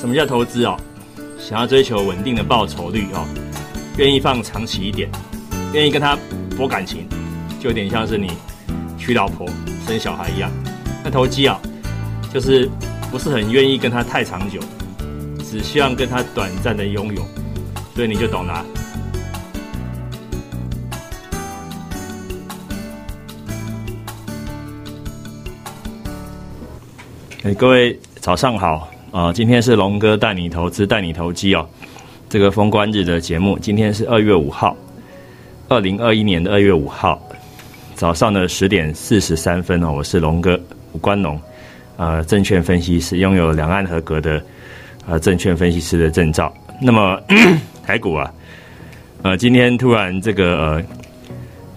什么叫投资哦？想要追求稳定的报酬率哦，愿意放长期一点，愿意跟他博感情，就有点像是你娶老婆生小孩一样。那投机啊，就是不是很愿意跟他太长久，只希望跟他短暂的拥有，所以你就懂了。哎，各位早上好啊！今天是龙哥带你投资、带你投机哦。这个封关日的节目，今天是二月五号，二零二一年的二月五号早上的十点四十三分哦。我是龙哥吴关龙，呃，证券分析师，拥有两岸合格的呃证券分析师的证照。那么 台股啊，呃，今天突然这个呃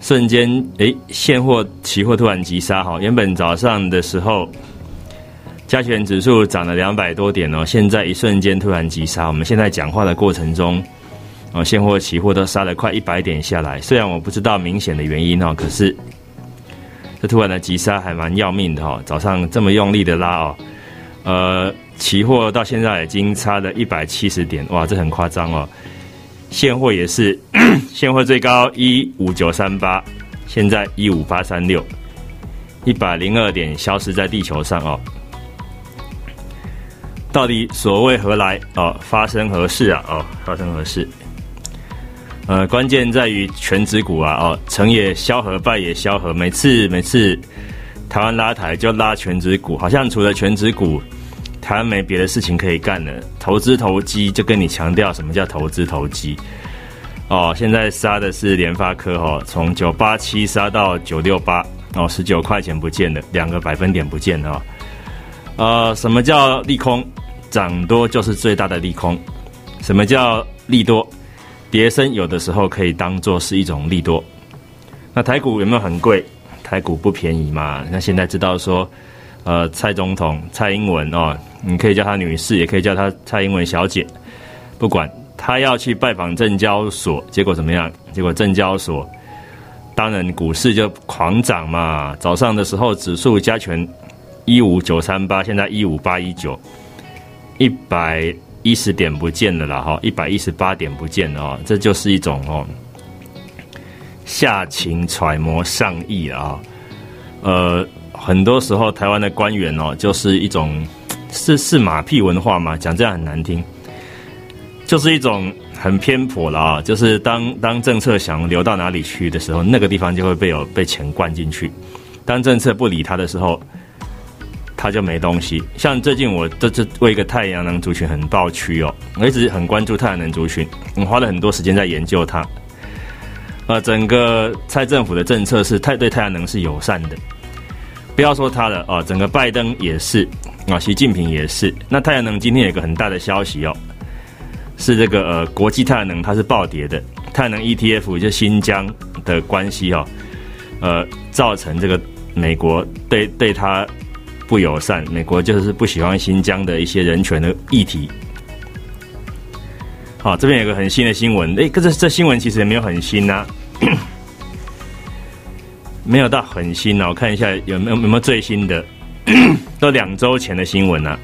瞬间哎，现货、期货突然急杀哈，原本早上的时候。加权指数涨了两百多点哦，现在一瞬间突然急杀。我们现在讲话的过程中，哦，现货、期货都杀了快一百点下来。虽然我不知道明显的原因哦，可是这突然的急杀还蛮要命的哦。早上这么用力的拉哦，呃，期货到现在已经差了一百七十点，哇，这很夸张哦。现货也是，现货最高一五九三八，现在一五八三六，一百零二点消失在地球上哦。到底所谓何来？哦，发生何事啊？哦，发生何事？呃，关键在于全指股啊！哦，成也萧何，败也萧何。每次每次台湾拉台就拉全指股，好像除了全指股，台湾没别的事情可以干了。投资投机就跟你强调什么叫投资投机。哦，现在杀的是联发科哦，从九八七杀到九六八，哦，十九块钱不见了，两个百分点不见了。呃，什么叫利空？涨多就是最大的利空。什么叫利多？跌升有的时候可以当做是一种利多。那台股有没有很贵？台股不便宜嘛。那现在知道说，呃，蔡总统蔡英文哦，你可以叫她女士，也可以叫她蔡英文小姐。不管她要去拜访证交所，结果怎么样？结果证交所当然股市就狂涨嘛。早上的时候指数加权一五九三八，现在一五八一九。一百一十点不见了啦，哈，一百一十八点不见了哦，这就是一种哦下情揣摩上意啊，呃，很多时候台湾的官员哦，就是一种是是马屁文化嘛，讲这样很难听，就是一种很偏颇了啊，就是当当政策想流到哪里去的时候，那个地方就会被有被钱灌进去，当政策不理他的时候。他就没东西。像最近我这这为一个太阳能族群很抱屈哦，我一直很关注太阳能族群，我花了很多时间在研究它。呃，整个蔡政府的政策是太对太阳能是友善的，不要说他了哦，整个拜登也是啊，习近平也是。那太阳能今天有一个很大的消息哦，是这个呃国际太阳能它是暴跌的，太阳能 ETF 就新疆的关系哦，呃，造成这个美国对对他。不友善，美国就是不喜欢新疆的一些人权的议题。好，这边有个很新的新闻，哎，可是这新闻其实也没有很新呐，没有到很新啊。我看一下有没有有没有最新的，都两周前的新闻呐。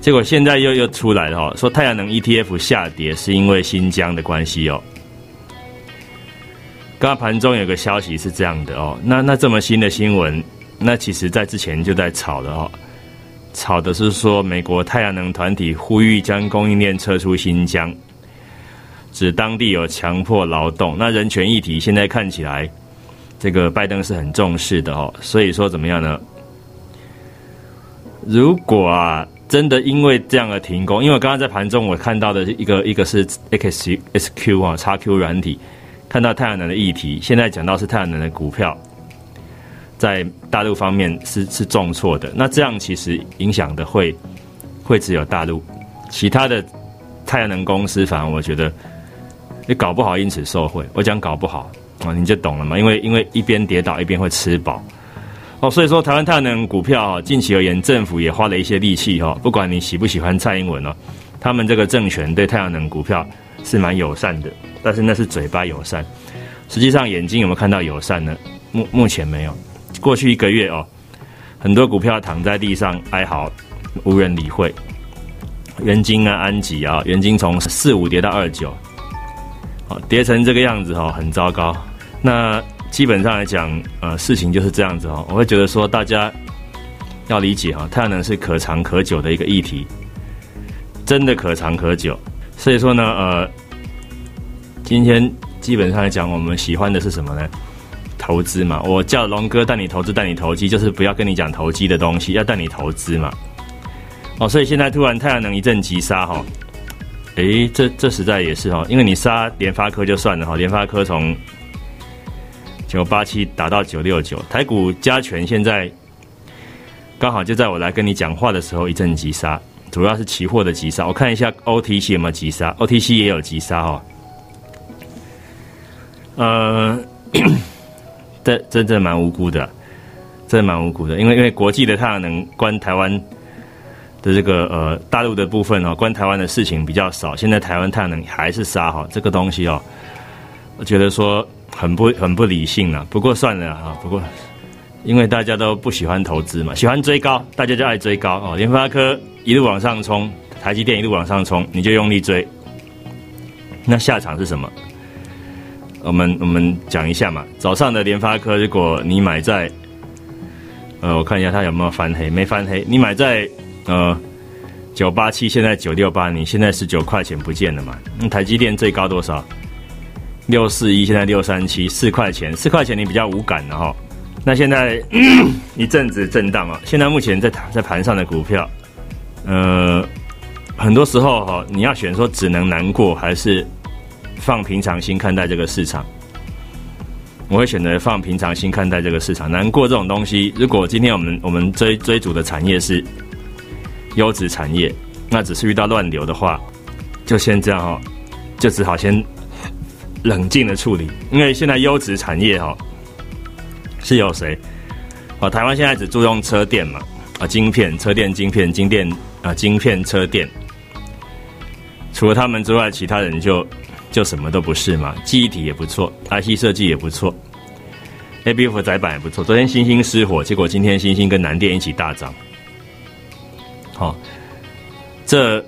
结果现在又又出来了哦，说太阳能 ETF 下跌是因为新疆的关系哦。刚刚盘中有个消息是这样的哦，那那这么新的新闻。那其实，在之前就在吵的哦，吵的是说，美国太阳能团体呼吁将供应链撤出新疆，指当地有强迫劳动。那人权议题现在看起来，这个拜登是很重视的哦。所以说怎么样呢？如果啊，真的因为这样的停工，因为刚刚在盘中我看到的一个一个是 X S Q 啊，叉 Q 软体，看到太阳能的议题，现在讲到是太阳能的股票。在大陆方面是是重挫的，那这样其实影响的会会只有大陆，其他的太阳能公司，反而我觉得你搞不好因此受贿。我讲搞不好啊，你就懂了嘛，因为因为一边跌倒一边会吃饱哦，所以说台湾太阳能股票，近期而言，政府也花了一些力气哈，不管你喜不喜欢蔡英文哦，他们这个政权对太阳能股票是蛮友善的，但是那是嘴巴友善，实际上眼睛有没有看到友善呢？目目前没有。过去一个月哦，很多股票躺在地上哀嚎，无人理会。元金啊、安吉啊，元金从四五跌到二九，好，跌成这个样子哦，很糟糕。那基本上来讲，呃，事情就是这样子哦。我会觉得说，大家要理解哈，太阳能是可长可久的一个议题，真的可长可久。所以说呢，呃，今天基本上来讲，我们喜欢的是什么呢？投资嘛。我叫龙哥带你投资，带你投机，就是不要跟你讲投机的东西，要带你投资嘛。哦，所以现在突然太阳能一阵急杀哈，诶，这这实在也是哈，因为你杀联发科就算了哈，联发科从九八七打到九六九，台股加权现在刚好就在我来跟你讲话的时候一阵急杀，主要是期货的急杀。我看一下 OTC 有没有急杀，OTC 也有急杀哈。呃，这真正蛮无辜的，真的蛮无辜的，因为因为国际的太阳能关台湾的这个呃大陆的部分哦，关台湾的事情比较少，现在台湾太阳能还是杀哈这个东西哦，我觉得说。很不很不理性了，不过算了啊，不过因为大家都不喜欢投资嘛，喜欢追高，大家就爱追高哦。联发科一路往上冲，台积电一路往上冲，你就用力追。那下场是什么？我们我们讲一下嘛。早上的联发科，如果你买在，呃，我看一下它有没有翻黑，没翻黑。你买在呃九八七，现在九六八，你现在十九块钱不见了嘛？那台积电最高多少？六四一，现在六三七，四块钱，四块钱你比较无感的哈。那现在 一阵子震荡啊，现在目前在在盘上的股票，呃，很多时候哈，你要选说只能难过，还是放平常心看待这个市场？我会选择放平常心看待这个市场。难过这种东西，如果今天我们我们追追逐的产业是优质产业，那只是遇到乱流的话，就先这样哈，就只好先。冷静的处理，因为现在优质产业哈是有谁？啊，台湾现在只注重车电嘛，啊，晶片、车电、晶片、晶电啊，晶片、车电。除了他们之外，其他人就就什么都不是嘛。记忆体也不错，IC 设计也不错，ABF 载板也不错。昨天星星失火，结果今天星星跟南电一起大涨。好，这。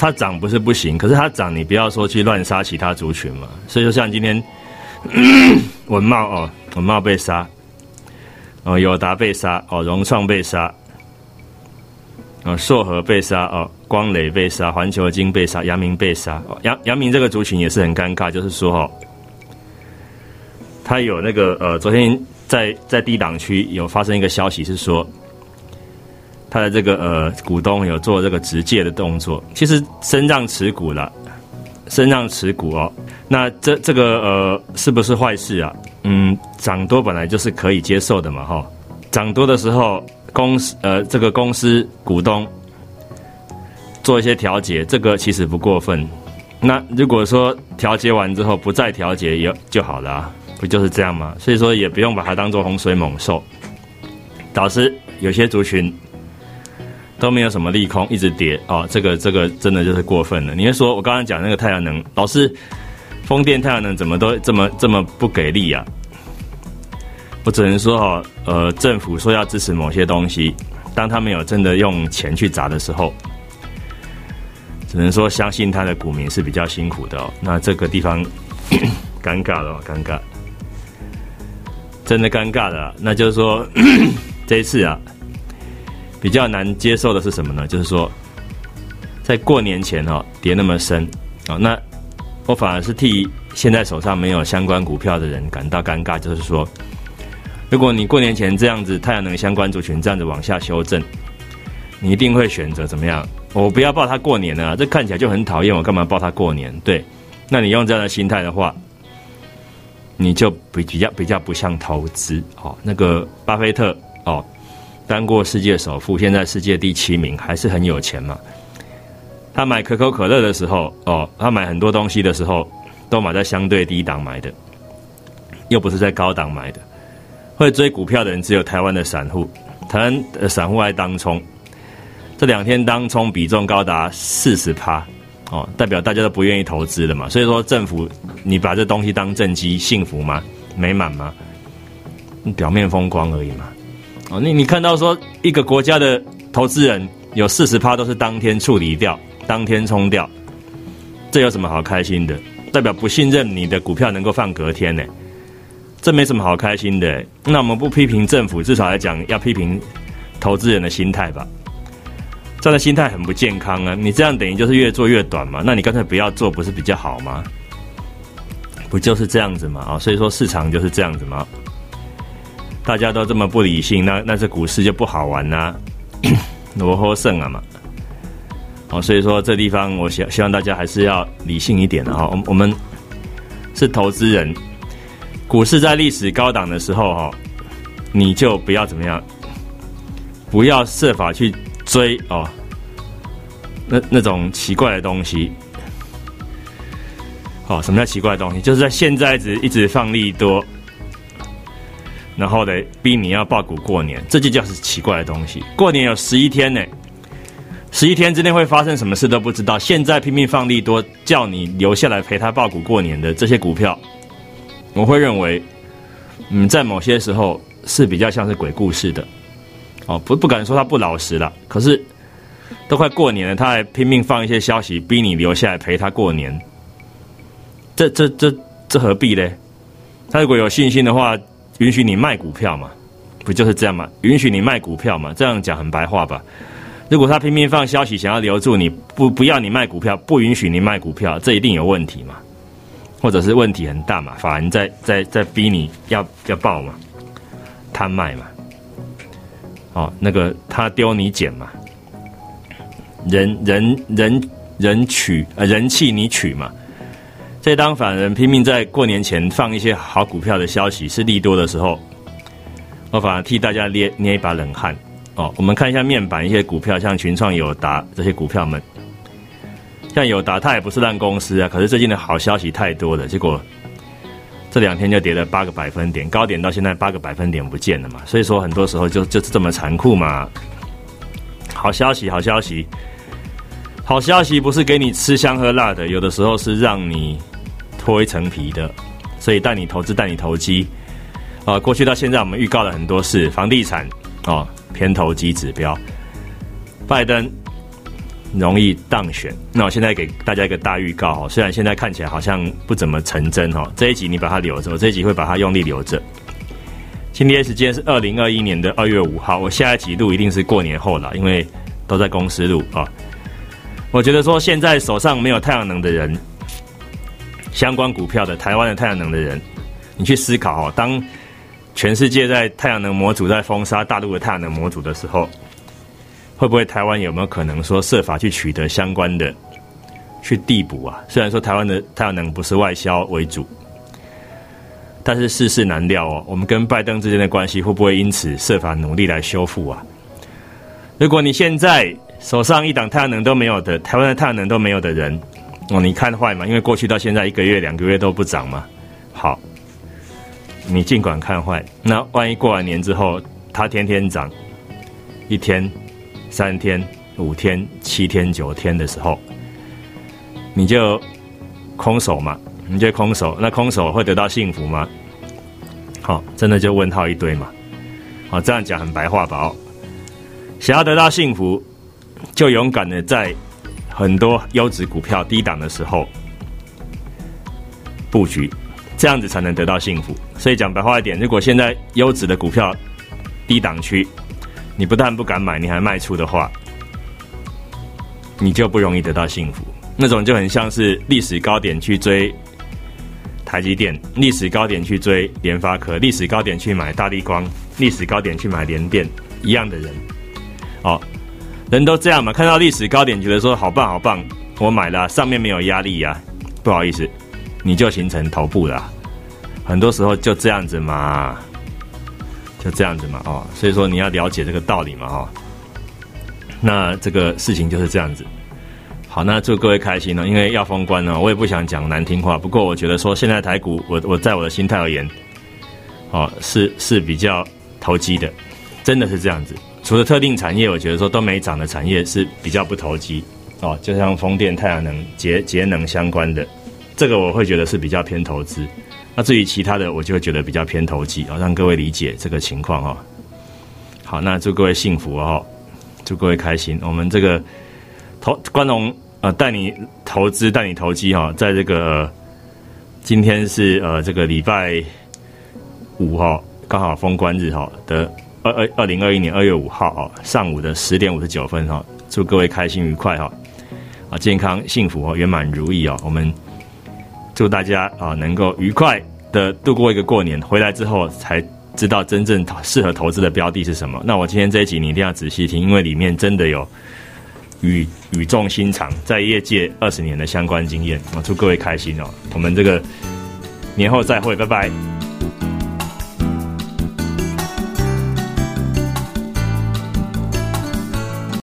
它涨不是不行，可是它涨，你不要说去乱杀其他族群嘛。所以说，像今天 文茂哦，文茂被杀，哦，友达被杀，哦，融创被杀，硕和被杀，哦，光磊被杀，环球金被杀，杨明被杀。杨杨明这个族群也是很尴尬，就是说哦，他有那个呃，昨天在在低档区有发生一个消息是说。他的这个呃股东有做这个直借的动作，其实身让持股了，身让持股哦，那这这个呃是不是坏事啊？嗯，涨多本来就是可以接受的嘛哈，涨多的时候公司呃这个公司股东做一些调节，这个其实不过分。那如果说调节完之后不再调节也就好了，不就是这样吗？所以说也不用把它当做洪水猛兽，导致有些族群。都没有什么利空，一直跌哦，这个这个真的就是过分了。你会说我刚刚讲那个太阳能，老师，风电太阳能怎么都这么这么不给力啊？我只能说哈，呃，政府说要支持某些东西，当他没有真的用钱去砸的时候，只能说相信他的股民是比较辛苦的哦。那这个地方 尴尬了，尴尬，真的尴尬了。那就是说 这一次啊。比较难接受的是什么呢？就是说，在过年前哈跌那么深啊，那我反而是替现在手上没有相关股票的人感到尴尬。就是说，如果你过年前这样子太阳能相关族群这样子往下修正，你一定会选择怎么样？我不要抱他过年了，这看起来就很讨厌，我干嘛抱他过年？对，那你用这样的心态的话，你就比比较比较不像投资哦。那个巴菲特哦。当过世界首富，现在世界第七名，还是很有钱嘛？他买可口可乐的时候，哦，他买很多东西的时候，都买在相对低档买的，又不是在高档买的。会追股票的人只有台湾的散户，台湾的散户爱当冲，这两天当冲比重高达四十趴，哦，代表大家都不愿意投资了嘛。所以说，政府你把这东西当政绩，幸福吗？美满吗？表面风光而已嘛。哦，你你看到说一个国家的投资人有四十趴都是当天处理掉，当天冲掉，这有什么好开心的？代表不信任你的股票能够放隔天呢？这没什么好开心的。那我们不批评政府，至少来讲要批评投资人的心态吧。这样的心态很不健康啊！你这样等于就是越做越短嘛？那你干脆不要做，不是比较好吗？不就是这样子嘛？啊，所以说市场就是这样子嘛。大家都这么不理性，那那这股市就不好玩呐，罗喝胜了嘛。哦，所以说这地方我希希望大家还是要理性一点的哈。我我们是投资人，股市在历史高档的时候哈，你就不要怎么样，不要设法去追哦，那那种奇怪的东西。哦，什么叫奇怪的东西？就是在现在只一直放利多，然后呢逼你要爆股过年，这就叫是奇怪的东西。过年有十一天呢，十一天之内会发生什么事都不知道。现在拼命放利多，叫你留下来陪他爆股过年的这些股票，我会认为，嗯，在某些时候是比较像是鬼故事的。哦，不不敢说他不老实了，可是都快过年了，他还拼命放一些消息，逼你留下来陪他过年。这这这这何必呢？他如果有信心的话，允许你卖股票嘛？不就是这样吗？允许你卖股票嘛？这样讲很白话吧？如果他拼命放消息，想要留住你，不不要你卖股票，不允许你卖股票，这一定有问题嘛？或者是问题很大嘛？法人在在在逼你要要报嘛？摊卖嘛？哦，那个他丢你捡嘛？人人人人取呃人气你取嘛？这当法人拼命在过年前放一些好股票的消息是利多的时候，我反而替大家捏捏一把冷汗哦。我们看一下面板一些股票，像群创、友达这些股票们，像友达它也不是烂公司啊，可是最近的好消息太多了，结果这两天就跌了八个百分点，高点到现在八个百分点不见了嘛。所以说很多时候就就是这么残酷嘛。好消息，好消息。好消息不是给你吃香喝辣的，有的时候是让你脱一层皮的，所以带你投资，带你投机。啊，过去到现在我们预告了很多事，房地产哦偏投机指标，拜登容易当选。那我现在给大家一个大预告哦，虽然现在看起来好像不怎么成真哦，这一集你把它留着，我这一集会把它用力留着。今天时间是二零二一年的二月五号，我下一集录一定是过年后了，因为都在公司录啊。我觉得说，现在手上没有太阳能的人，相关股票的台湾的太阳能的人，你去思考哦，当全世界在太阳能模组在封杀大陆的太阳能模组的时候，会不会台湾有没有可能说设法去取得相关的去递补啊？虽然说台湾的太阳能不是外销为主，但是世事难料哦，我们跟拜登之间的关系会不会因此设法努力来修复啊？如果你现在。手上一档太阳能都没有的，台湾的太阳能都没有的人，哦，你看坏嘛？因为过去到现在一个月、两个月都不涨嘛。好，你尽管看坏。那万一过完年之后，它天天涨，一天、三天、五天、七天、九天的时候，你就空手嘛？你就空手，那空手会得到幸福吗？好，真的就问号一堆嘛。好，这样讲很白话吧？哦，想要得到幸福。就勇敢的在很多优质股票低档的时候布局，这样子才能得到幸福。所以讲白话一点，如果现在优质的股票低档区，你不但不敢买，你还卖出的话，你就不容易得到幸福。那种就很像是历史高点去追台积电，历史高点去追联发科，历史高点去买大力光，历史高点去买联电一样的人，哦。人都这样嘛，看到历史高点觉得说好棒好棒，我买了，上面没有压力呀，不好意思，你就形成头部了。很多时候就这样子嘛，就这样子嘛哦，所以说你要了解这个道理嘛哦。那这个事情就是这样子。好，那祝各位开心哦，因为要封关呢，我也不想讲难听话。不过我觉得说现在台股，我我在我的心态而言，哦是是比较投机的，真的是这样子。除了特定产业，我觉得说都没涨的产业是比较不投机哦，就像风电、太阳能、节节能相关的，这个我会觉得是比较偏投资。那至于其他的，我就会觉得比较偏投机啊，让各位理解这个情况哈。好，那祝各位幸福哦，祝各位开心。我们这个投关龙呃带你投资带你投机哈，在这个今天是呃这个礼拜五号刚好封关日哈的二二二零二一年二月五号啊上午的十点五十九分哈，祝各位开心愉快哈啊健康幸福哦圆满如意哦，我们祝大家啊能够愉快的度过一个过年，回来之后才。知道真正适合投资的标的是什么？那我今天这一集你一定要仔细听，因为里面真的有语语重心长，在业界二十年的相关经验。我祝各位开心哦！我们这个年后再会，拜拜。